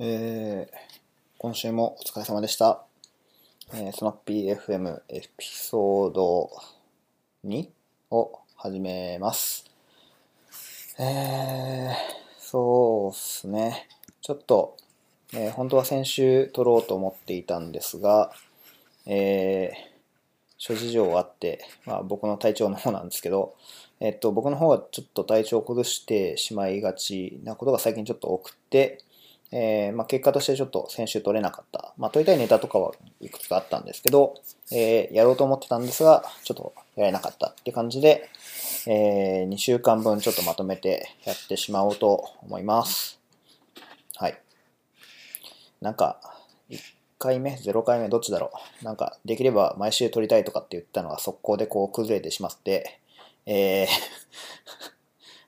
えー、今週もお疲れ様でした。えー、スナッピー FM エピソード2を始めます。えー、そうっすね。ちょっと、えー本当は先週撮ろうと思っていたんですが、えー、諸事情があって、まあ僕の体調の方なんですけど、えっと、僕の方がちょっと体調を崩してしまいがちなことが最近ちょっと多くて、えーまあ、結果としてちょっと先週取れなかった。まあ、取りたいネタとかはいくつかあったんですけど、えーやろうと思ってたんですが、ちょっとやれなかったって感じで、え2週間分ちょっとまとめてやってしまおうと思います。はい。なんか、1回目 ?0 回目どっちだろうなんか、できれば毎週撮りたいとかって言ったのが速攻でこう崩れてしまって、えー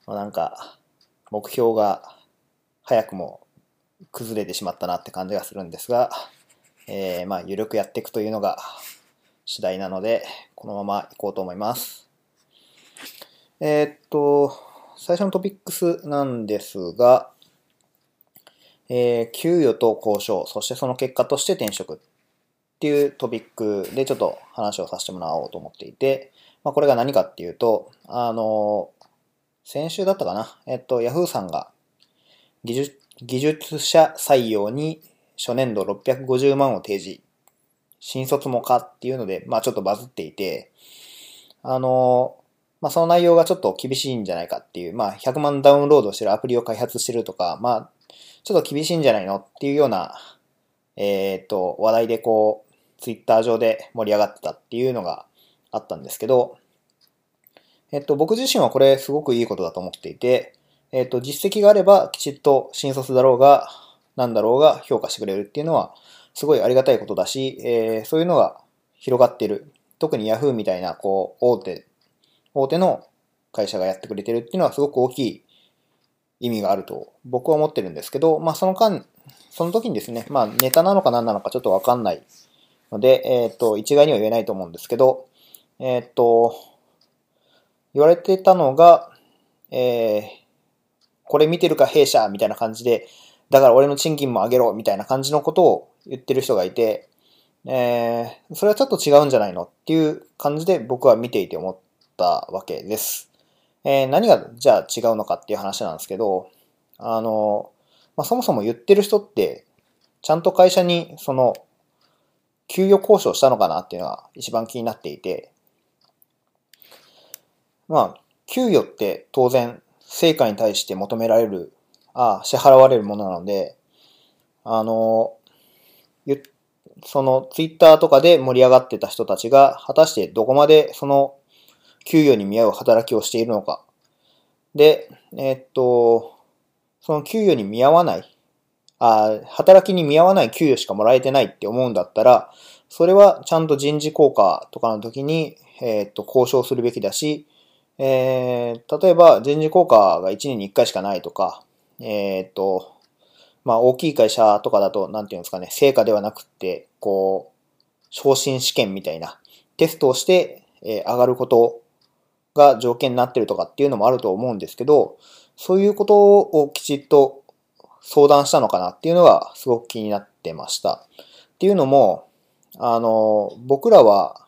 なんか、目標が早くも崩れてしまったなって感じがするんですが、えーまあ、ゆるくやっていくというのが次第なので、このまま行こうと思います。えーっと、最初のトピックスなんですが、えー給与と交渉、そしてその結果として転職っていうトピックでちょっと話をさせてもらおうと思っていて、まあ、これが何かっていうと、あの、先週だったかな、えっと、Yahoo さんが技術技術者採用に初年度650万を提示。新卒もかっていうので、まあちょっとバズっていて、あの、まあその内容がちょっと厳しいんじゃないかっていう、まあ100万ダウンロードしてるアプリを開発してるとか、まあちょっと厳しいんじゃないのっていうような、えっと、話題でこう、ツイッター上で盛り上がってたっていうのがあったんですけど、えっと、僕自身はこれすごくいいことだと思っていて、えっと、実績があればきちっと新卒だろうが、なんだろうが評価してくれるっていうのは、すごいありがたいことだし、えーそういうのが広がってる。特に Yahoo みたいな、こう、大手、大手の会社がやってくれてるっていうのはすごく大きい意味があると僕は思ってるんですけど、まあその間、その時にですね、まあネタなのか何なのかちょっとわかんないので、えっ、と、一概には言えないと思うんですけど、えっ、と、言われてたのが、えーこれ見てるか弊社みたいな感じで、だから俺の賃金も上げろみたいな感じのことを言ってる人がいて、えーそれはちょっと違うんじゃないのっていう感じで僕は見ていて思ったわけです。えー何がじゃあ違うのかっていう話なんですけど、あの、まあ、そもそも言ってる人って、ちゃんと会社にその、給与交渉したのかなっていうのが一番気になっていて、まあ、給与って当然、成果に対して求められる、あ支払われるものなので、あの、そのツイッターとかで盛り上がってた人たちが、果たしてどこまでその給与に見合う働きをしているのか。で、えっと、その給与に見合わない、あ働きに見合わない給与しかもらえてないって思うんだったら、それはちゃんと人事効果とかの時に、えっと、交渉するべきだし、えー例えば人事効果が1年に1回しかないとか、えーっと、まあ大きい会社とかだと、なんていうんですかね、成果ではなくって、こう、昇進試験みたいなテストをして、えー上がることが条件になってるとかっていうのもあると思うんですけど、そういうことをきちっと相談したのかなっていうのがすごく気になってました。っていうのも、あの、僕らは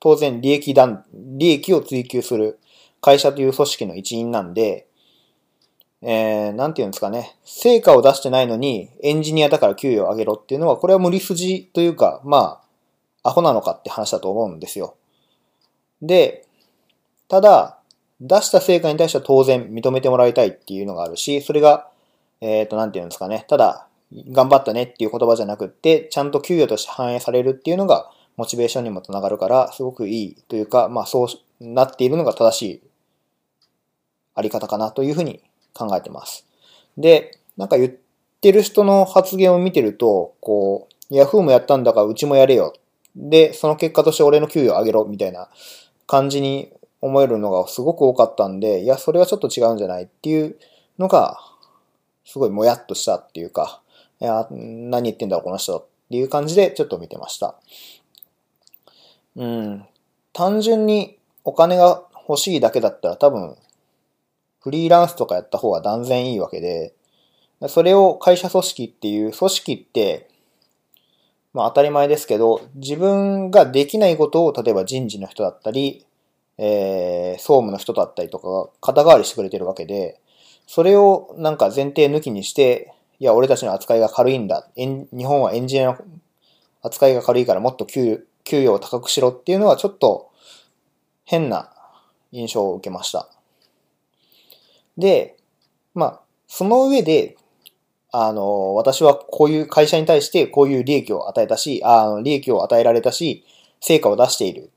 当然利益団、利益を追求する会社という組織の一員なんで、えー、なんていうんですかね、成果を出してないのにエンジニアだから給与を上げろっていうのは、これは無理筋というか、まあ、アホなのかって話だと思うんですよ。で、ただ、出した成果に対しては当然認めてもらいたいっていうのがあるし、それが、えっ、と、なんていうんですかね、ただ、頑張ったねっていう言葉じゃなくって、ちゃんと給与として反映されるっていうのが、モチベーションにもつながるから、すごくいいというか、まあそうなっているのが正しいあり方かなというふうに考えてます。で、なんか言ってる人の発言を見てると、こう、Yahoo もやったんだからうちもやれよ。で、その結果として俺の給与上げろみたいな感じに思えるのがすごく多かったんで、いや、それはちょっと違うんじゃないっていうのが、すごいもやっとしたっていうか、いや、何言ってんだろうこの人っていう感じでちょっと見てました。うん。単純にお金が欲しいだけだったら多分、フリーランスとかやった方が断然いいわけで、それを会社組織っていう、組織って、まあ当たり前ですけど、自分ができないことを、例えば人事の人だったり、えー、総務の人だったりとかが肩代わりしてくれてるわけで、それをなんか前提抜きにして、いや、俺たちの扱いが軽いんだ。日本はエンジニアの扱いが軽いからもっと給給与を高くしろっていうのはちょっと変な印象を受けました。で、まあ、その上で、あの、私はこういう会社に対してこういう利益を与えたし、あの利益を与えられたし、成果を出している。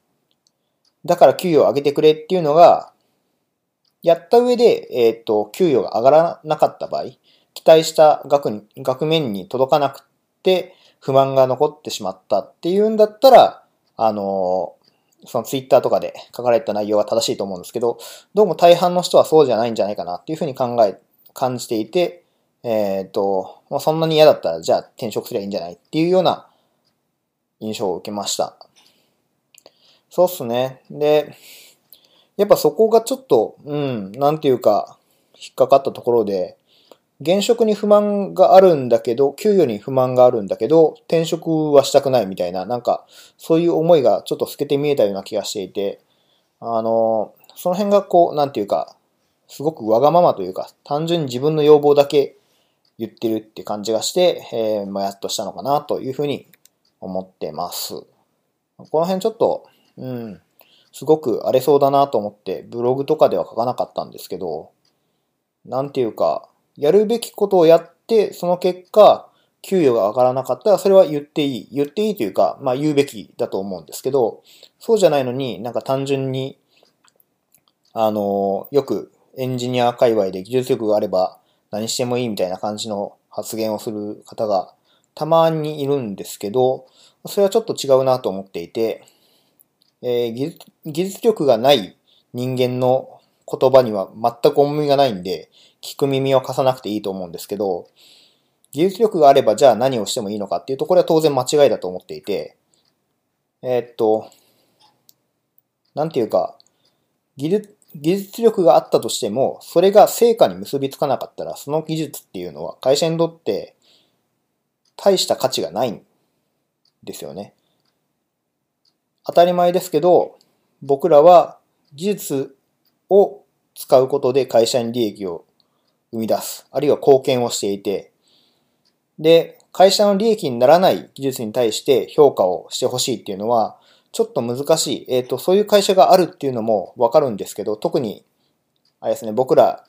だから給与を上げてくれっていうのが、やった上で、えっ、ー、と、給与が上がらなかった場合、期待した額に、額面に届かなくて、不満が残ってしまったっていうんだったら、あの、そのツイッターとかで書かれた内容が正しいと思うんですけど、どうも大半の人はそうじゃないんじゃないかなっていうふうに考え、感じていて、えっ、ー、と、まあ、そんなに嫌だったらじゃあ転職すればいいんじゃないっていうような印象を受けました。そうっすね。で、やっぱそこがちょっと、うん、なんていうか、引っかかったところで、現職に不満があるんだけど、給与に不満があるんだけど、転職はしたくないみたいな、なんか、そういう思いがちょっと透けて見えたような気がしていて、あの、その辺がこう、なんていうか、すごくわがままというか、単純に自分の要望だけ言ってるって感じがして、えー、ま、やっとしたのかなというふうに思ってます。この辺ちょっと、うん、すごく荒れそうだなと思って、ブログとかでは書かなかったんですけど、なんていうか、やるべきことをやって、その結果、給与が上がらなかったら、それは言っていい。言っていいというか、まあ言うべきだと思うんですけど、そうじゃないのになんか単純に、あの、よくエンジニア界隈で技術力があれば何してもいいみたいな感じの発言をする方がたまにいるんですけど、それはちょっと違うなと思っていて、えー、技術力がない人間の言葉には全く重みがないんで、聞く耳を貸さなくていいと思うんですけど、技術力があればじゃあ何をしてもいいのかっていうと、これは当然間違いだと思っていて、えー、っと、なんていうか、技術、技術力があったとしても、それが成果に結びつかなかったら、その技術っていうのは会社にとって大した価値がないんですよね。当たり前ですけど、僕らは技術を使うことで会社に利益を生み出す、あるいは貢献をしていて、で、会社の利益にならない技術に対して評価をしてほしいっていうのは、ちょっと難しい。えっ、ー、と、そういう会社があるっていうのもわかるんですけど、特に、あれですね、僕ら、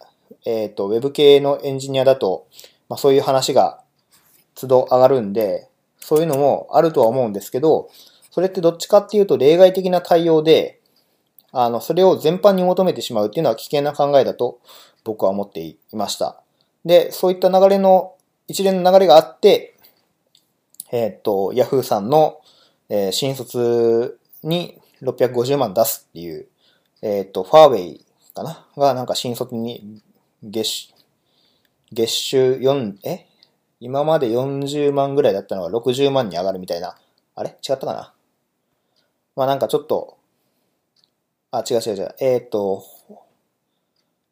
えっ、ー、と、ウェブ系のエンジニアだと、まあそういう話が都度上がるんで、そういうのもあるとは思うんですけど、それってどっちかっていうと例外的な対応で、あの、それを全般に求めてしまうっていうのは危険な考えだと僕は思っていました。で、そういった流れの、一連の流れがあって、えー、っと、Yahoo さんの、えー、新卒に650万出すっていう、えー、っと、ファーウェイかな？がなんか新卒に月、月収4、え？今まで40万ぐらいだったのが60万に上がるみたいな。あれ？違ったかな？まあなんかちょっと、あ、違う違う違う。えっ、と、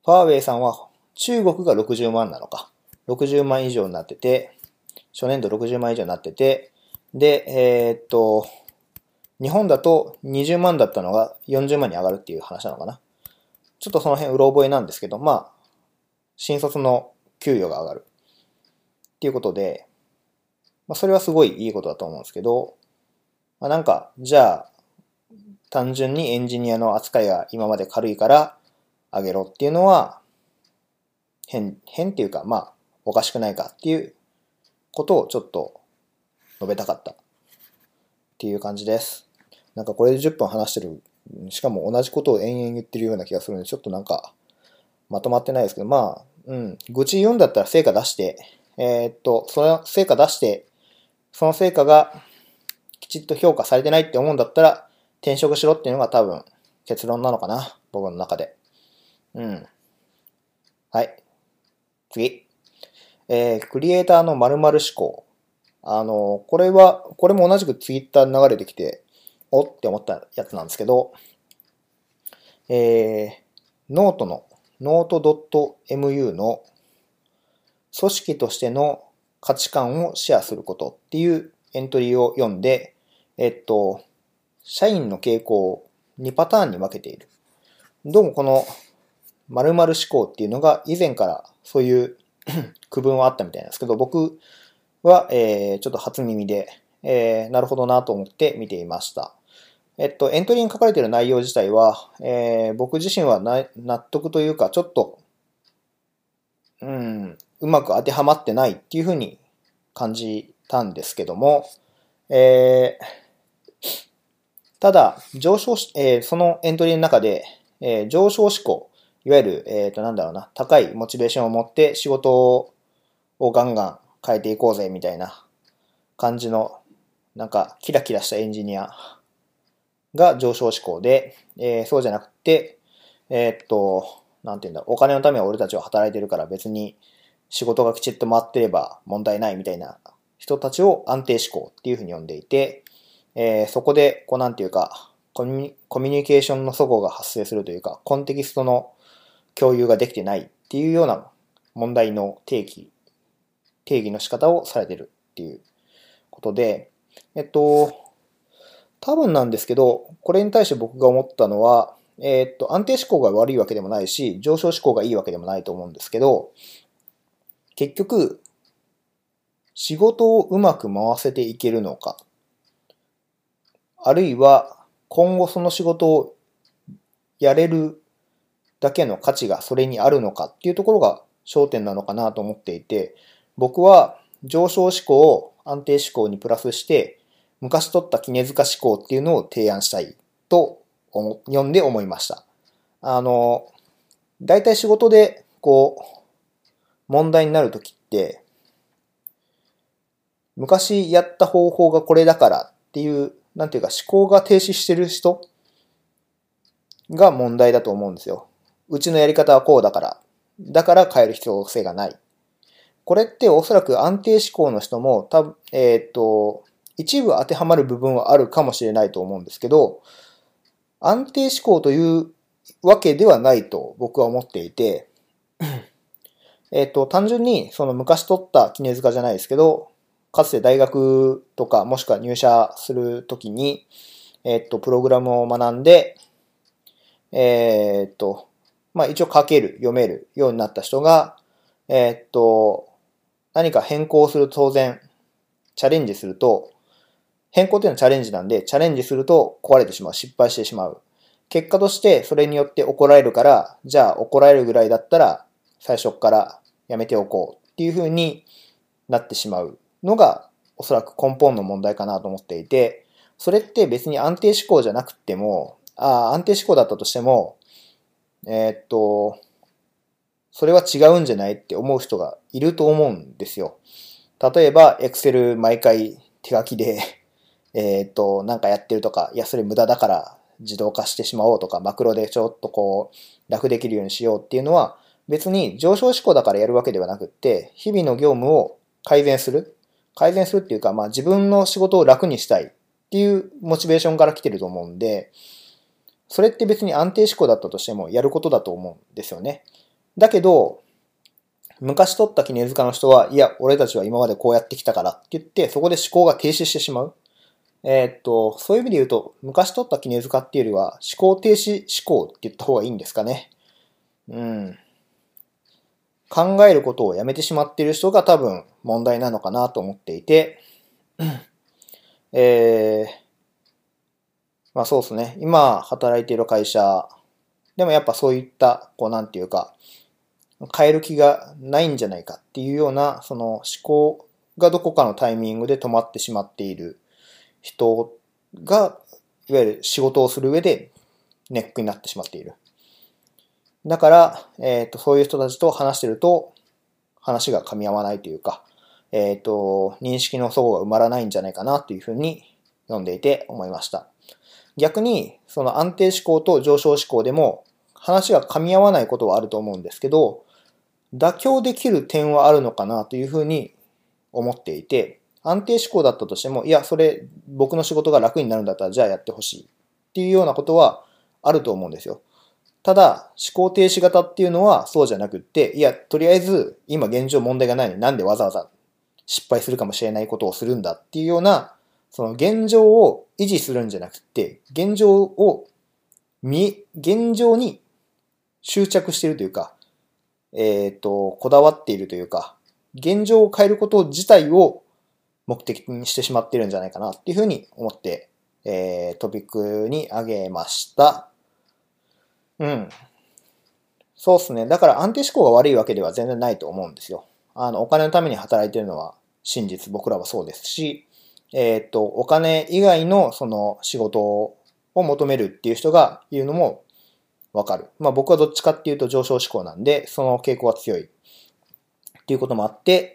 ファーウェイさんは中国が60万なのか。60万以上になってて、初年度60万以上になってて、で、えー、っと、日本だと20万だったのが40万に上がるっていう話なのかな。ちょっとその辺うろ覚えなんですけど、まあ、新卒の給与が上がる。っていうことで、まあ、それはすごいいいことだと思うんですけど、まあ、なんか、じゃあ、単純にエンジニアの扱いが今まで軽いから、あげろっていうのは、変、変っていうか、まあ、おかしくないかっていうことをちょっと述べたかったっていう感じです。なんかこれで10分話してる、しかも同じことを延々言ってるような気がするんで、ちょっとなんか、まとまってないですけど、まあ、うん、愚痴言うんだったら成果出して、えー、っと、その成果出して、その成果がきちっと評価されてないって思うんだったら、転職しろっていうのが多分結論なのかな、僕の中で。うん。はい。次。えー、クリエイターの〇〇思考。あの、これは、これも同じくツイッター流れてきて、おって思ったやつなんですけど、えー、ノートの、ノート .mu の組織としての価値観をシェアすることっていうエントリーを読んで、えっと、社員の傾向を2パターンに分けている。どうもこの〇〇思考っていうのが以前からそういう 区分はあったみたいなんですけど、僕は、えー、ちょっと初耳で、えー、なるほどなと思って見ていました。えっと、エントリーに書かれている内容自体は、えー、僕自身は納得というか、ちょっと、うん、うまく当てはまってないっていうふうに感じたんですけども、えー、ただ、上昇し、えー、そのエントリーの中で、えー、上昇志向、いわゆる、えっ、ー、と、なんだろうな、高いモチベーションを持って仕事をガンガン変えていこうぜ、みたいな感じの、なんか、キラキラしたエンジニアが上昇志向で、えー、そうじゃなくて、えー、っと、なんていうんだ、お金のためは俺たちは働いてるから別に仕事がきちっと回ってれば問題ないみたいな人たちを安定志向っていうふうに呼んでいて、えー、そこで、こうなんていうか、コミュニケーションの齟齬が発生するというか、コンテキストの共有ができてないっていうような問題の定義、定義の仕方をされてるっていうことで、えっと、多分なんですけど、これに対して僕が思ったのは、えっと、安定志向が悪いわけでもないし、上昇志向がいいわけでもないと思うんですけど、結局、仕事をうまく回せていけるのか、あるいは今後その仕事をやれるだけの価値がそれにあるのかっていうところが焦点なのかなと思っていて、僕は上昇志向を安定志向にプラスして、昔取った絹塚志向っていうのを提案したいと読んで思いました。あの、大体仕事でこう、問題になるときって、昔やった方法がこれだからっていう、なんていうか思考が停止してる人が問題だと思うんですよ。うちのやり方はこうだから。だから変える必要性がない。これっておそらく安定思考の人も多分、えっ、ー、と、一部当てはまる部分はあるかもしれないと思うんですけど、安定思考というわけではないと僕は思っていて、えっと、単純にその昔取った絹塚じゃないですけど、かつて大学とかもしくは入社するときに、えっと、プログラムを学んで、えっと、まあ一応書ける、読めるようになった人が、えっと、何か変更する当然、チャレンジすると、変更っていうのはチャレンジなんで、チャレンジすると壊れてしまう、失敗してしまう。結果としてそれによって怒られるから、じゃあ怒られるぐらいだったら最初からやめておこうっていう風になってしまうのがおそらく根本の問題かなと思っていて、それって別に安定思考じゃなくても、ああ、安定思考だったとしても、えー、っと、それは違うんじゃないって思う人がいると思うんですよ。例えば、Excel 毎回手書きで えっと、なんかやってるとか、いや、それ無駄だから自動化してしまおうとか、マクロでちょっとこう、楽できるようにしようっていうのは、別に上昇志向だからやるわけではなくって、日々の業務を改善する。改善するっていうか、まあ自分の仕事を楽にしたいっていうモチベーションから来てると思うんで、それって別に安定志向だったとしてもやることだと思うんですよね。だけど、昔取った絹塚の人は、いや、俺たちは今までこうやってきたからって言って、そこで思考が停止してしまう。えー、っと、そういう意味で言うと、昔取った絹塚っていうよりは、思考停止思考って言った方がいいんですかね。うん。考えることをやめてしまっている人が多分問題なのかなと思っていて、えー、まあそうですね。今働いている会社でもやっぱそういった、こうなんていうか、変える気がないんじゃないかっていうような、その思考がどこかのタイミングで止まってしまっている人が、いわゆる仕事をする上でネックになってしまっている。だから、えっ、ー、と、そういう人たちと話してると、話が噛み合わないというか、えっ、ー、と、認識の齟齬が埋まらないんじゃないかなというふうに読んでいて思いました。逆に、その安定思考と上昇思考でも話が噛み合わないことはあると思うんですけど、妥協できる点はあるのかなというふうに思っていて、安定思考だったとしても、いや、それ僕の仕事が楽になるんだったらじゃあやってほしいっていうようなことはあると思うんですよ。ただ、思考停止型っていうのはそうじゃなくって、いや、とりあえず今現状問題がないのになんでわざわざ失敗するかもしれないことをするんだっていうような、その現状を維持するんじゃなくて、現状を見、現状に執着しているというか、えっ、ー、と、こだわっているというか、現状を変えること自体を目的にしてしまっているんじゃないかなっていうふうに思って、えー、トピックにあげました。うん。そうですね。だから安定志向が悪いわけでは全然ないと思うんですよ。あの、お金のために働いてるのは真実、僕らはそうですし、えっ、と、お金以外のその仕事を求めるっていう人がいるのもわかる。まあ僕はどっちかっていうと上昇志向なんで、その傾向が強いっていうこともあって、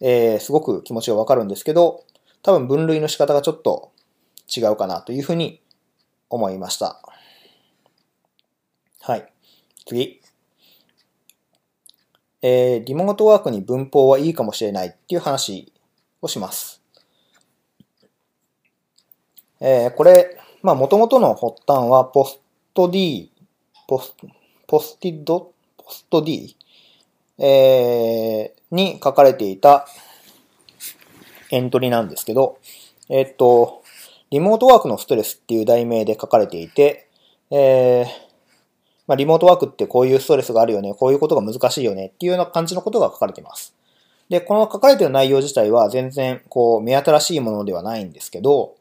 えー、すごく気持ちがわかるんですけど、多分分類の仕方がちょっと違うかなというふうに思いました。はい。次。えー、リモートワークに文法はいいかもしれないっていう話をします。えー、これ、まあ、元々の発端は、ポスト D、ポス、ポスティド、ポスト D、えー、に書かれていたエントリーなんですけど、えっと、リモートワークのストレスっていう題名で書かれていて、えー、まあ、リモートワークってこういうストレスがあるよね、こういうことが難しいよねっていうような感じのことが書かれています。で、この書かれている内容自体は全然こう目新しいものではないんですけど、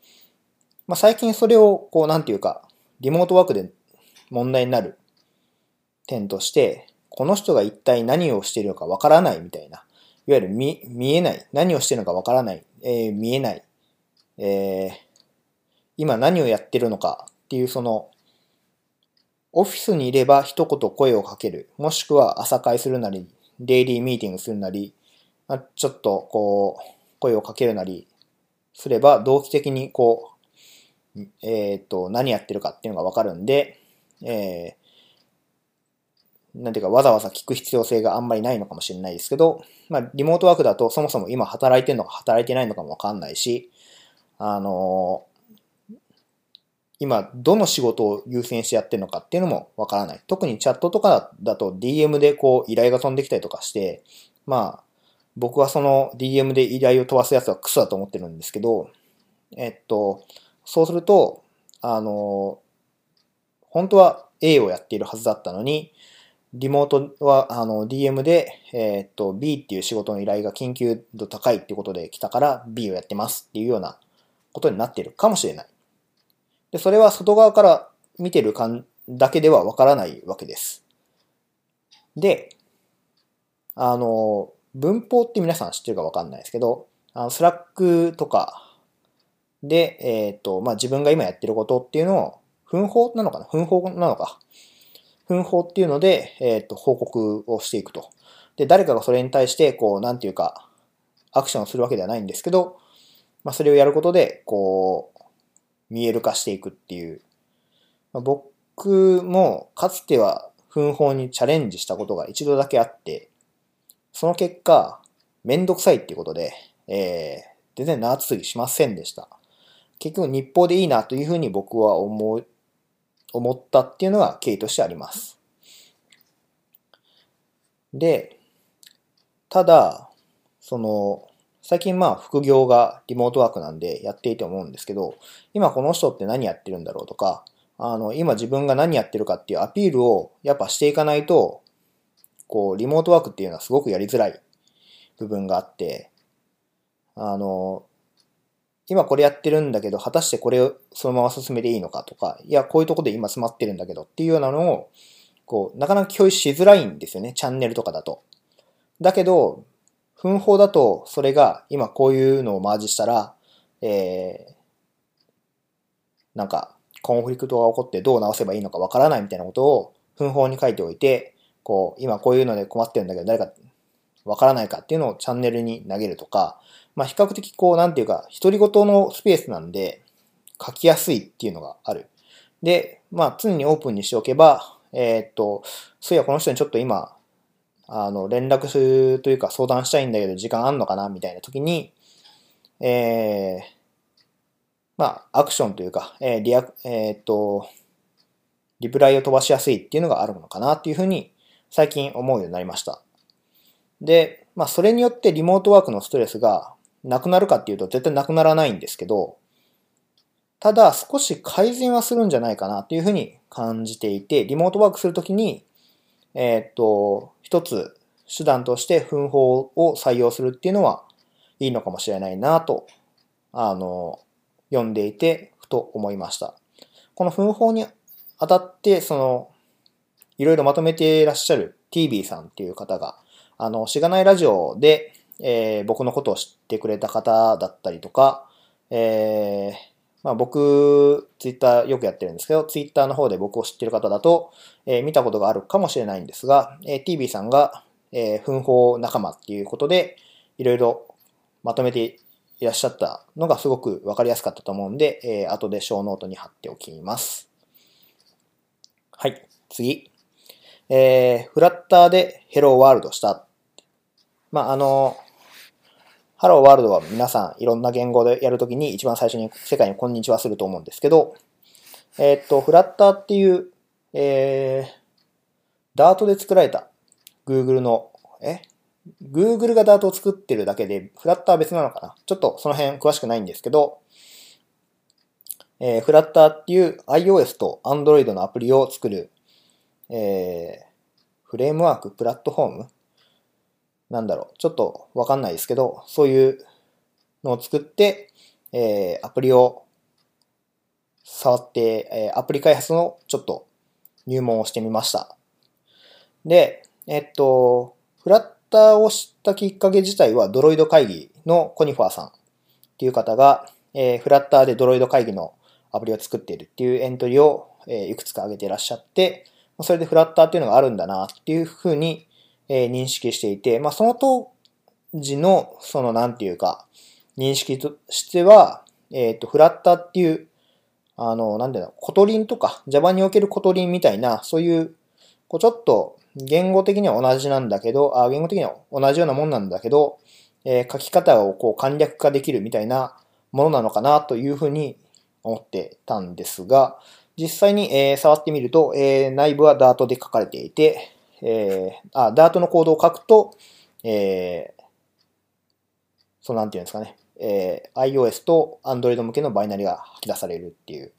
まあ、最近それを、こう、なんていうか、リモートワークで問題になる点として、この人が一体何をしているのかわからないみたいな、いわゆる見、見えない、何をしているのかわからない、えー、見えない、えー、今何をやってるのかっていうその、オフィスにいれば一言声をかける、もしくは朝会するなり、デイリーミーティングするなり、ちょっとこう、声をかけるなりすれば、同期的にこう、えっ、ー、と、何やってるかっていうのがわかるんで、えー、なんていうかわざわざ聞く必要性があんまりないのかもしれないですけど、まあ、リモートワークだとそもそも今働いてるのか働いてないのかもわかんないし、あのー、今どの仕事を優先してやってるのかっていうのもわからない。特にチャットとかだと DM でこう依頼が飛んできたりとかして、まあ、僕はその DM で依頼を飛ばすやつはクソだと思ってるんですけど、えっと、そうすると、あの、本当は A をやっているはずだったのに、リモートは、あの、DM で、えー、っと、B っていう仕事の依頼が緊急度高いってことで来たから B をやってますっていうようなことになっているかもしれない。で、それは外側から見てる感だけではわからないわけです。で、あの、文法って皆さん知ってるかわかんないですけど、あの、 Slack とか、で、えっ、ー、と、まあ、自分が今やってることっていうのを、分報なのかな？分報なのか。分報っていうので、えっ、ー、と、報告をしていくと。で、誰かがそれに対して、こう、なんていうか、アクションをするわけではないんですけど、まあ、それをやることで、こう、見える化していくっていう。まあ、僕も、かつては、分報にチャレンジしたことが一度だけあって、その結果、めんどくさいっていうことで、えー、全然長続きしませんでした。結局日報でいいなというふうに僕は思う、思ったっていうのが経緯としてあります。で、ただ、その、最近まあ副業がリモートワークなんでやっていて思うんですけど、今この人って何やってるんだろうとか、あの、今自分が何やってるかっていうアピールをやっぱしていかないと、こう、リモートワークっていうのはすごくやりづらい部分があって、あの、今これやってるんだけど、果たしてこれをそのまま進めていいのかとか、いや、こういうとこで今詰まってるんだけどっていうようなのを、こう、なかなか共有しづらいんですよね、チャンネルとかだと。だけど、奮法だと、それが今こういうのをマージしたら、えー、なんか、コンフリクトが起こってどう直せばいいのかわからないみたいなことを、奮法に書いておいて、こう、今こういうので困ってるんだけど、誰かわからないかっていうのをチャンネルに投げるとか、まあ、比較的こう、なんていうか、独り言のスペースなんで、書きやすいっていうのがある。で、まあ、常にオープンにしておけば、えー、っと、そういや、この人にちょっと今、あの、連絡するというか相談したいんだけど、時間あんのかなみたいな時に、えー、まあ、アクションというか、えー、リア、えー、っと、リプライを飛ばしやすいっていうのがあるのかなっていうふうに最近思うようになりました。で、まあそれによってリモートワークのストレスがなくなるかっていうと絶対なくならないんですけど、ただ少し改善はするんじゃないかなっていうふうに感じていて、リモートワークするときに、えー、っと、一つ手段として奮法を採用するっていうのはいいのかもしれないなと、あの、読んでいて、ふと思いました。この奮法にあたって、その、いろいろまとめていらっしゃる TV さんっていう方が、あの、しがないラジオで、えー、僕のことを知ってくれた方だったりとか、えー、まあ僕、ツイッターよくやってるんですけど、ツイッターの方で僕を知ってる方だと、えー、見たことがあるかもしれないんですが、えー、TV さんが、えー、奮法仲間っていうことで、いろいろまとめていらっしゃったのがすごくわかりやすかったと思うんで、えー、後でショーノートに貼っておきます。はい、次。えー、 Flutter で Hello World した。まあ、あの、 Hello World は皆さんいろんな言語でやるときに一番最初に世界にこんにちはすると思うんですけど、え、っと、フラッターっていう、えー、ダートで作られた Google の、え ?Google がダートを作ってるだけで、フラッターは別なのかな？ちょっとその辺詳しくないんですけど、えー、フラッターっていう iOS と Android のアプリを作る、えー、フレームワーク、プラットフォームなんだろう、ちょっとわかんないですけど、そういうのを作って、えー、アプリを触って、えー、アプリ開発のちょっと入門をしてみました。で、えっと、フラッターを知ったきっかけ自体はドロイド会議のコニファーさんっていう方が、えー、フラッターでドロイド会議のアプリを作っているっていうエントリーを、えー、いくつか挙げていらっしゃって、それでフラッターっていうのがあるんだなっていうふうにえー、認識していて、まあ、その当時の、その、なんていうか、認識としては、えっ、ー、と、フラッターっていう、あの、なんていうの、 Kotlin とか、Java における Kotlin みたいな、そういう、こう、ちょっと、言語的には同じなんだけど、あ言語的には同じようなもんなんだけど、えー、書き方をこう簡略化できるみたいなものなのかなというふうに思ってたんですが、実際に、えー、触ってみると、えー、内部はダートで書かれていて、えー、あ、ダートのコードを書くと、えー、そうなんていうんですかね、えー、iOS と Android 向けのバイナリが吐き出されるっていう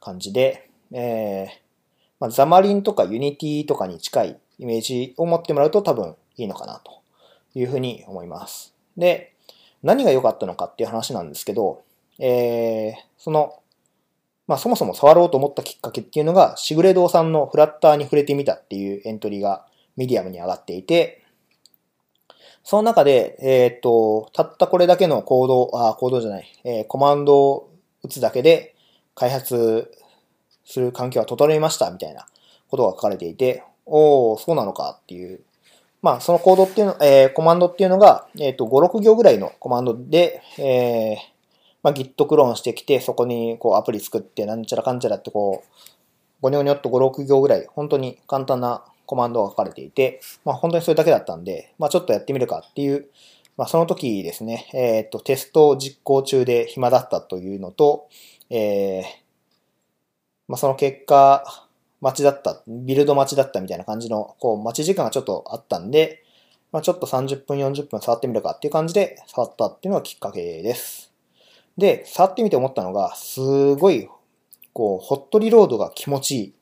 感じで、えー、まあ、ザマリンとか Unity とかに近いイメージを持ってもらうと多分いいのかなというふうに思います。で、何が良かったのかっていう話なんですけど、えー、その、まあそもそも触ろうと思ったきっかけっていうのが、シグレドーさんのフラッターに触れてみたっていうエントリーがミディアムに上がっていて、その中で、えっ、と、たったこれだけのコード、あ、コードじゃない、えー、コマンドを打つだけで開発する環境は整いましたみたいなことが書かれていて、おー、そうなのかっていう。まあ、そのコードっていうの、えー、コマンドっていうのが、えっ、と、5、6行ぐらいのコマンドで、えー、まあ、Git クローンしてきて、そこにこうアプリ作って、なんちゃらかんちゃらってこう、ごにょごにょっと5、6行ぐらい、本当に簡単なコマンドが書かれていて、まあ本当にそれだけだったんで、まあちょっとやってみるかっていう、まあその時ですね、えっ、と、テスト実行中で暇だったというのと、えー、まあその結果、待ちだった、ビルド待ちだったみたいな感じの、こう、待ち時間がちょっとあったんで、まあちょっと30分、40分触ってみるかっていう感じで触ったっていうのがきっかけです。で、触ってみて思ったのが、すごい、こう、ホットリロードが気持ちいい。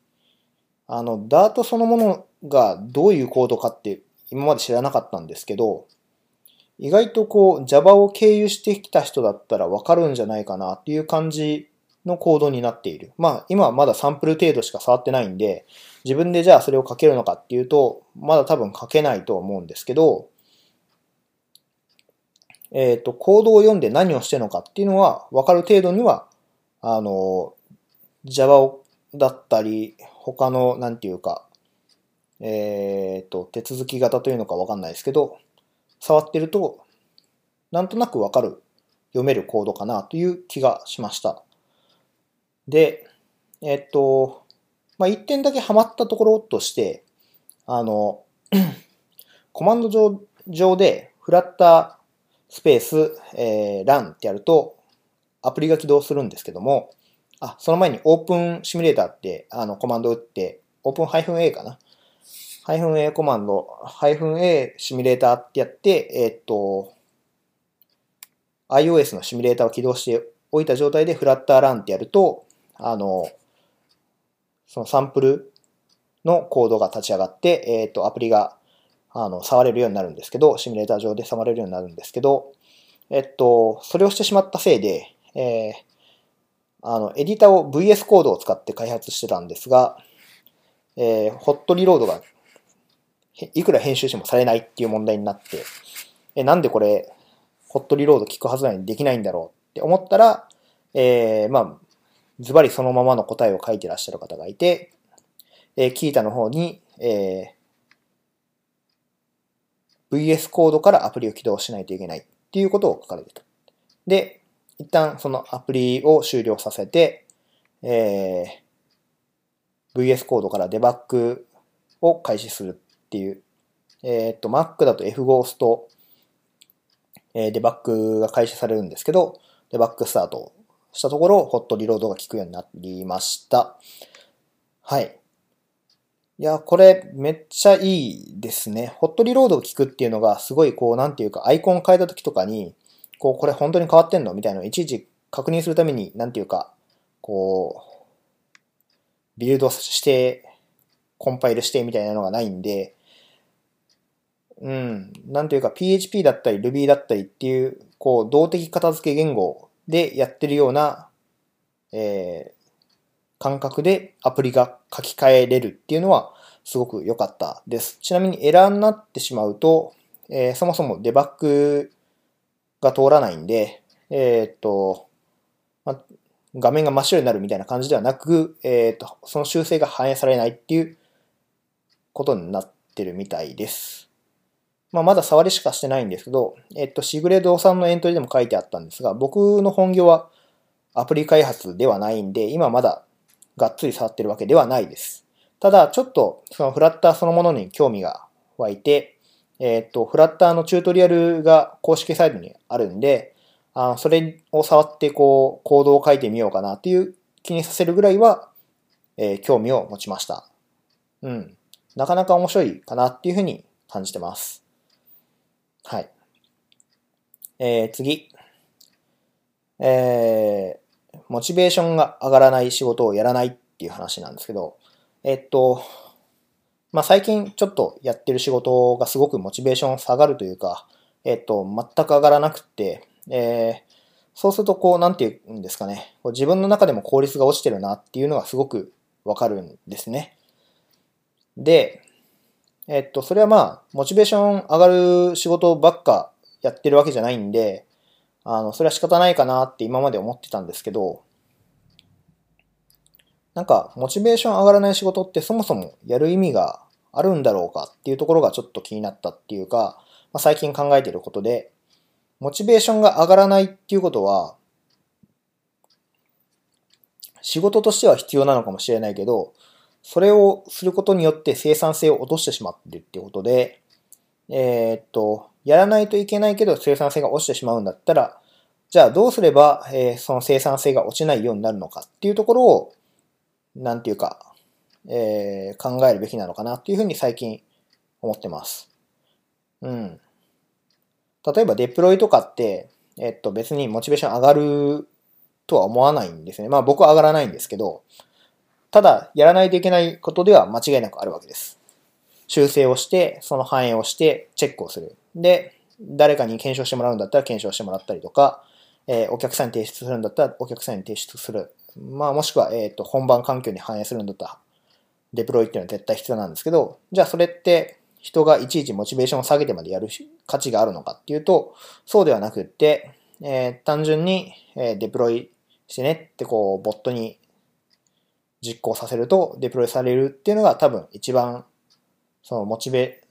あの、ダートそのものがどういうコードかって今まで知らなかったんですけど、意外とこう Java を経由してきた人だったらわかるんじゃないかなっていう感じのコードになっている。まあ今はまだサンプル程度しか触ってないんで、自分でじゃあそれを書けるのかっていうと、まだ多分書けないと思うんですけど、えっ、ー、と、コードを読んで何をしてるのかっていうのは分かる程度には、あの、Java だったり、他の、なんていうか、えっ、ー、と、手続き型というのかわかんないですけど、触ってると、なんとなくわかる、読めるコードかなという気がしました。で、えっ、ー、と、まあ、一点だけハマったところとして、あの、コマンド上上で、フラッタースペース、えー、ランってやると、アプリが起動するんですけども、あ、その前にオープンシミュレーターって、あの、コマンド打って、オープン -a かな？-a コマンド、-a シミュレーターってやって、えっ、と、iOS のシミュレーターを起動しておいた状態でフラッターランってやると、あの、そのサンプルのコードが立ち上がって、えっ、と、アプリが、あの、触れるようになるんですけど、シミュレーター上で触れるようになるんですけど、えっと、それをしてしまったせいで、えー、あの、エディターを VS コードを使って開発してたんですが、えー、ホットリロードがいくら編集してもされないっていう問題になって、え、なんでこれ、ホットリロード聞くはずなのにできないんだろうって思ったら、えー、まあ、ズバリそのままの答えを書いてらっしゃる方がいて、えー、キータの方に、えー、VS コードからアプリを起動しないといけないっていうことを書かれてた。で、一旦そのアプリを終了させて、えー、VS コードからデバッグを開始するっていう、えっ、と、Mac だと Fghost、えー、デバッグが開始されるんですけど、デバッグスタートしたところ、ホットリロードが効くようになりました。はい。いや、これめっちゃいいですね。ホットリロードを聞くっていうのがすごいこう、なんていうか、アイコン変えた時とかに、こう、これ本当に変わってんの？みたいなのをいちいち確認するために、なんていうか、こう、ビルドして、コンパイルしてみたいなのがないんで、うん、なんというか PHP だったり Ruby だったりっていう、こう、動的片付け言語でやってるような、えー、感覚でアプリが書き換えれるっていうのはすごく良かったです。ちなみにエラーになってしまうと、えー、そもそもデバッグが通らないんで、えー、っと、ま、画面が真っ白になるみたいな感じではなく、えー、っと、その修正が反映されないっていうことになってるみたいです。まあ、まだ触りしかしてないんですけど、えっと、シグレドさんのエントリーでも書いてあったんですが、僕の本業はアプリ開発ではないんで、今まだがっつり触ってるわけではないです。ただ、ちょっとそのフラッターそのものに興味が湧いて、えっと、フラッターのチュートリアルが公式サイトにあるんで、あそれを触ってこう、コードを書いてみようかなっていう気にさせるぐらいは、えー、興味を持ちました。うん。なかなか面白いかなっていうふうに感じてます。はい。えー、次。えー、モチベーションが上がらない仕事をやらないっていう話なんですけど、えっと、まあ、最近ちょっとやってる仕事がすごくモチベーション下がるというか、えっと、全く上がらなくって、えー、そうするとこう、なんていうんですかね、自分の中でも効率が落ちてるなっていうのがすごくわかるんですね。で、えっと、それはまあ、モチベーション上がる仕事ばっかやってるわけじゃないんで、あの、それは仕方ないかなって今まで思ってたんですけど、なんか、モチベーション上がらない仕事ってそもそもやる意味があるんだろうかっていうところがちょっと気になったっていうか、まあ、最近考えていることで、モチベーションが上がらないっていうことは、仕事としては必要なのかもしれないけど、それをすることによって生産性を落としてしまってるっていうことで、えー、っと、やらないといけないけど生産性が落ちてしまうんだったら、じゃあどうすれば、えー、その生産性が落ちないようになるのかっていうところを、なんていうか、えー、考えるべきなのかなっていうふうに最近思ってます。うん。例えばデプロイとかって、えっと別にモチベーション上がるとは思わないんですね。まあ僕は上がらないんですけど、ただ、やらないといけないことでは間違いなくあるわけです。修正をして、その反映をして、チェックをする。で、誰かに検証してもらうんだったら検証してもらったりとか、えー、お客さんに提出するんだったらお客さんに提出する。まあもしくは、えっ、と、本番環境に反映するんだったら、デプロイっていうのは絶対必要なんですけど、じゃあそれって人がいちいちモチベーションを下げてまでやる価値があるのかっていうと、そうではなくって、えー、単純に、えデプロイしてねってこう、ボットに実行させるとデプロイされるっていうのが多分一番、そのモチベ、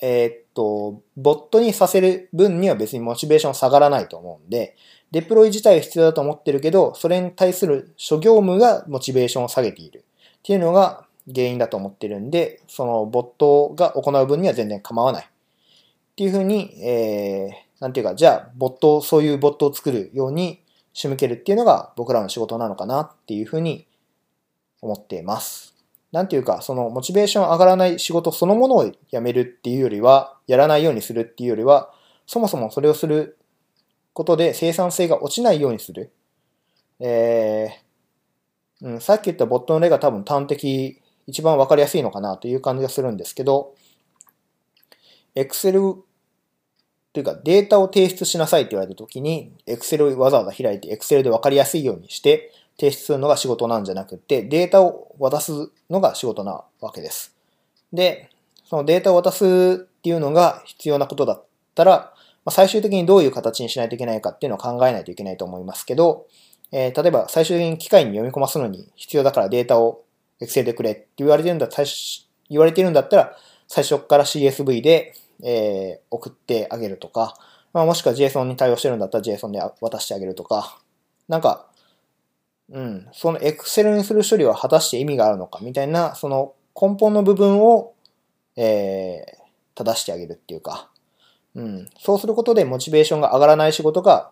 えー、っと、ボットにさせる分には別にモチベーション下がらないと思うんで、デプロイ自体は必要だと思ってるけど、それに対する諸業務がモチベーションを下げているっていうのが原因だと思ってるんで、そのボットが行う分には全然構わない。っていうふうに、えー、なんていうか、じゃあ、ボット、そういうボットを作るように仕向けるっていうのが僕らの仕事なのかなっていうふうに思っています。なんていうか、そのモチベーション上がらない仕事そのものをやめるっていうよりは、やらないようにするっていうよりは、そもそもそれをすることで生産性が落ちないようにする。えー、うん、さっき言ったボットの例が多分端的、一番わかりやすいのかなという感じがするんですけど、Excel というかデータを提出しなさいって言われたときに、Excel をわざわざ開いて Excel でわかりやすいようにして提出するのが仕事なんじゃなくて、データを渡すのが仕事なわけです。で、そのデータを渡すっていうのが必要なことだったら、ま、最終的にどういう形にしないといけないかっていうのを考えないといけないと思いますけど、えー、例えば最終的に機械に読み込ますのに必要だからデータを Excel でくれって言われてるんだ、言われてるんだったら、最初から CSV で、えー、送ってあげるとか、まあ、もしくは JSON に対応してるんだったら JSON で渡してあげるとか、なんか、うん、その Excel にする処理は果たして意味があるのかみたいな、その根本の部分を、えー、正してあげるっていうか、うん。そうすることでモチベーションが上がらない仕事が、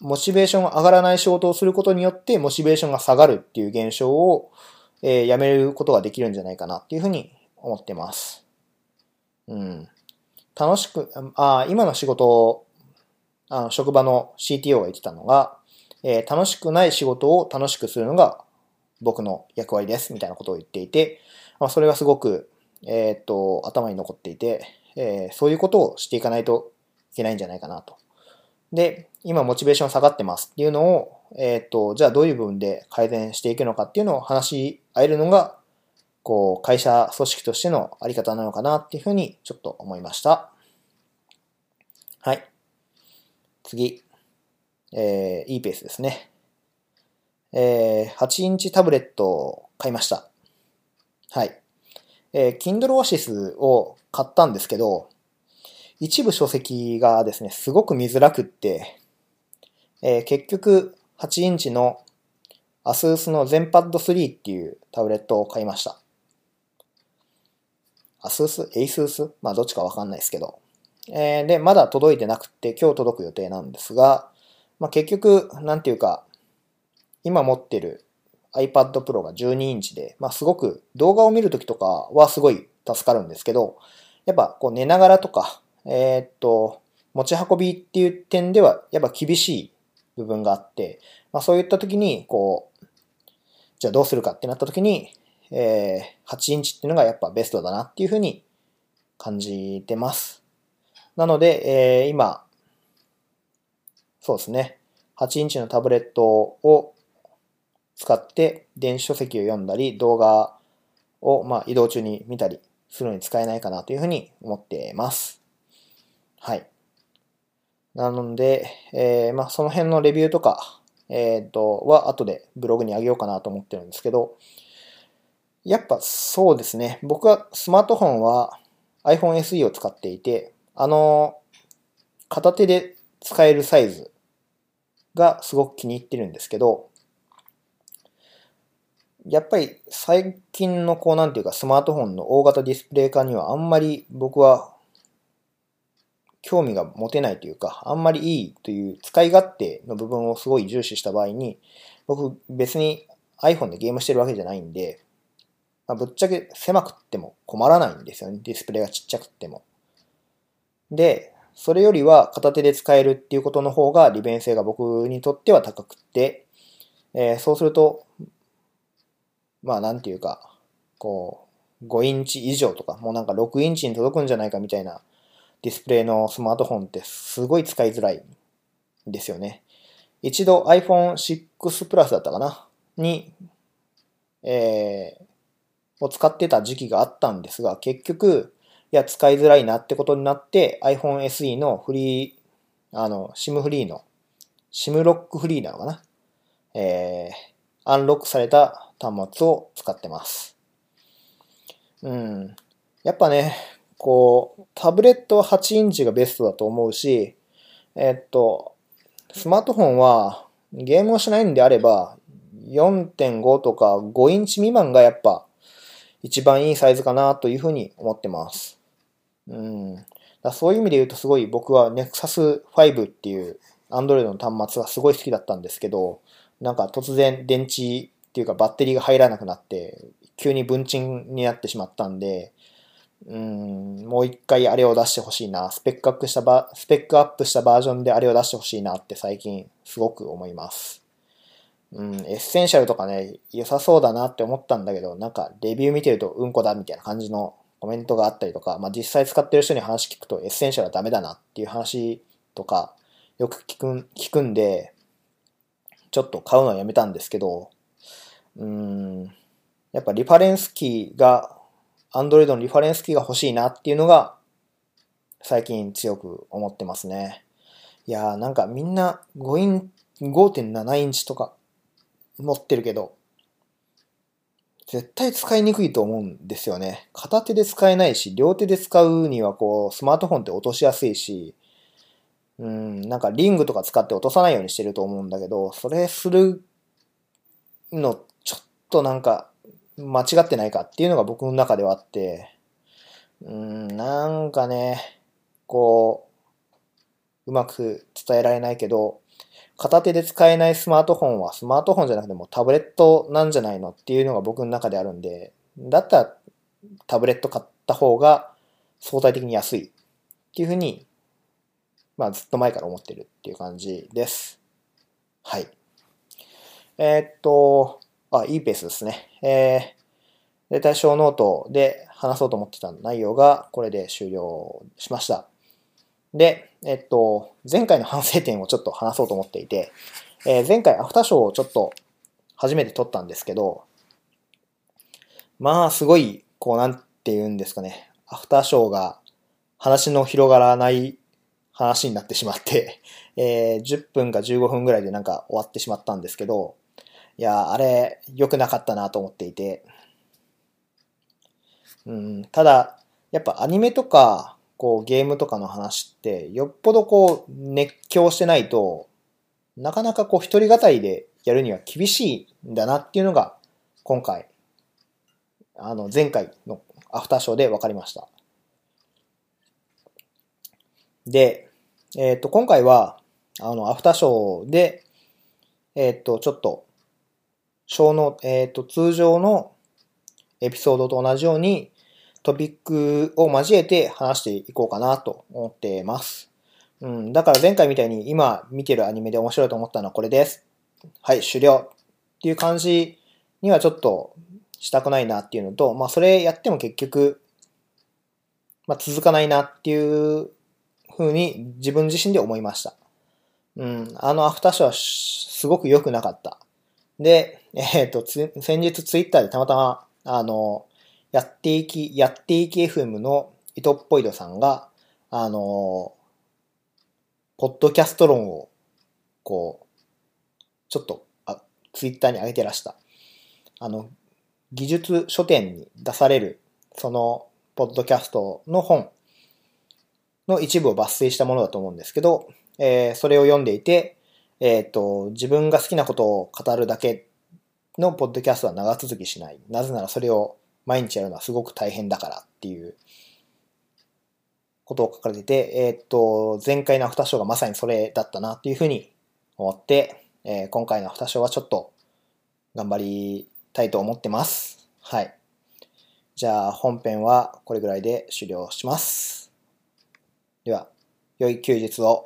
モチベーションが上がらない仕事をすることによって、モチベーションが下がるっていう現象を、えー、やめることができるんじゃないかなっていうふうに思ってます。うん。楽しく、ああ今の仕事を、あの職場の CTO が言ってたのが、えー、楽しくない仕事を楽しくするのが僕の役割ですみたいなことを言っていて、まあ、それはすごく、えー、っと、頭に残っていて、えー、そういうことをしていかないといけないんじゃないかなと。で、今モチベーション下がってますっていうのを、えっ、と、じゃあどういう部分で改善していくのかっていうのを話し合えるのが、こう、会社組織としてのあり方なのかなっていうふうにちょっと思いました。はい。次。えー、いいペースですね。えー、8インチタブレットを買いました。はい。えー、Kindle Oasis を買ったんですけど、一部書籍がですね、すごく見づらくって、えー、結局8インチの ASUS の ZenPad 3っていうタブレットを買いました。ASUS? ASUS? まあどっちかわかんないですけど。えー、で、まだ届いてなくて今日届く予定なんですが、まあ結局、なんていうか、今持ってる iPad Pro が12インチで、まあすごく動画を見るときとかはすごい助かるんですけど、やっぱこう寝ながらとか、えー、っと、持ち運びっていう点ではやっぱ厳しい部分があって、まあそういった時に、こう、じゃあどうするかってなった時に、えー、8インチっていうのがやっぱベストだなっていうふうに感じてます。なので、えー、今、そうですね、8インチのタブレットを使って電子書籍を読んだり、動画をまあ移動中に見たりするのに使えないかなというふうに思っています。はい。なので、えー、まあ、その辺のレビューとか、えっ、ー、と、は後でブログにあげようかなと思ってるんですけど、やっぱそうですね。僕はスマートフォンは iPhone SE を使っていて、あの、片手で使えるサイズがすごく気に入ってるんですけど、やっぱり最近のこうなんていうかスマートフォンの大型ディスプレイ化にはあんまり僕は興味が持てないというか、あんまりいいという使い勝手の部分をすごい重視した場合に、僕別に iPhone でゲームしてるわけじゃないんで、まあ、ぶっちゃけ狭くっても困らないんですよね。ディスプレイがちっちゃくっても。で、それよりは片手で使えるっていうことの方が利便性が僕にとっては高くて、えー、そうするとまあなんていうか、こう、5インチ以上とか、もうなんか6インチに届くんじゃないかみたいなディスプレイのスマートフォンってすごい使いづらいんですよね。一度 iPhone6 Plus だったかな？に、えー、を使ってた時期があったんですが、結局、いや、使いづらいなってことになって iPhone SE のフリー、あの、SIM フリーの、SIM ロックフリーなのかな？えー、アンロックされた端末を使ってます。うん。やっぱね、こう、タブレットは8インチがベストだと思うし、えっと、スマートフォンはゲームをしないんであれば、4.5とか5インチ未満がやっぱ一番いいサイズかなというふうに思ってます。うん。だそういう意味で言うとすごい僕は Nexus 5っていう Android の端末がすごい好きだったんですけど、なんか突然電池っていうかバッテリーが入らなくなって、急に分鎮になってしまったんで、うん、もう一回あれを出してほしいな。スペックアップしたバ、スペックアップしたバージョンであれを出してほしいなって最近すごく思います。うん、エッセンシャルとかね、良さそうだなって思ったんだけど、なんかレビュー見てるとうんこだみたいな感じのコメントがあったりとか、まあ実際使ってる人に話聞くとエッセンシャルはダメだなっていう話とか、よく聞く聞くんで、ちょっと買うのはやめたんですけど、うん、やっぱリファレンスキーが、Android のリファレンスキーが欲しいなっていうのが、最近強く思ってますね。いやーなんかみんな5イン、5.7インチとか持ってるけど、絶対使いにくいと思うんですよね。片手で使えないし、両手で使うにはこう、スマートフォンって落としやすいし、うん、なんかリングとか使って落とさないようにしてると思うんだけど、それするの、ちょっとなんか、間違ってないかっていうのが僕の中ではあって、うん、なんかね、こう、うまく伝えられないけど、片手で使えないスマートフォンはスマートフォンじゃなくてもタブレットなんじゃないのっていうのが僕の中であるんで、だったらタブレット買った方が相対的に安いっていうふうにまあずっと前から思ってるっていう感じです。はい。えー、っと、あ、いいペースですね。えー、で、対象ノートで話そうと思ってた内容がこれで終了しました。で、えっと、前回の反省点をちょっと話そうと思っていて、えー、前回アフターショーをちょっと初めて撮ったんですけど、まあ、すごい、こう、なんて言うんですかね、アフターショーが話の広がらない話になってしまって、えー、10分か15分ぐらいでなんか終わってしまったんですけど、いや、あれ、良くなかったなと思っていて、うん、ただ、やっぱアニメとか、こうゲームとかの話って、よっぽどこう熱狂してないと、なかなかこう一人語りでやるには厳しいんだなっていうのが、今回、あの前回のアフターショーで分かりました。で、えっ、ー、と、今回は、あの、アフターショーで、えっ、ー、と、ちょっと、小の、えっ、ー、と、通常のエピソードと同じように、トピックを交えて話していこうかなと思っています。うん、だから前回みたいに今見てるアニメで面白いと思ったのはこれです。はい、終了っていう感じにはちょっとしたくないなっていうのと、まあそれやっても結局、まあ続かないなっていうふうに自分自身で思いました。うん、あのアフターショーはすごく良くなかった。で、えっ、ー、と、先日ツイッターでたまたま、あの、やっていき、やっていき FM の伊藤っぽいどさんが、あの、ポッドキャスト論を、こう、ちょっと、あ、ツイッターに上げてらした。あの、技術書店に出される、その、ポッドキャストの本の一部を抜粋したものだと思うんですけど、えー、それを読んでいて、えっ、ー、と、自分が好きなことを語るだけのポッドキャストは長続きしない。なぜならそれを毎日やるのはすごく大変だからっていうことを書かれてて、えっ、と、前回のアフターショーがまさにそれだったなっていうふうに思って、えー、今回のアフターショーはちょっと頑張りたいと思ってます。はい。じゃあ本編はこれぐらいで終了します。では、良い休日を。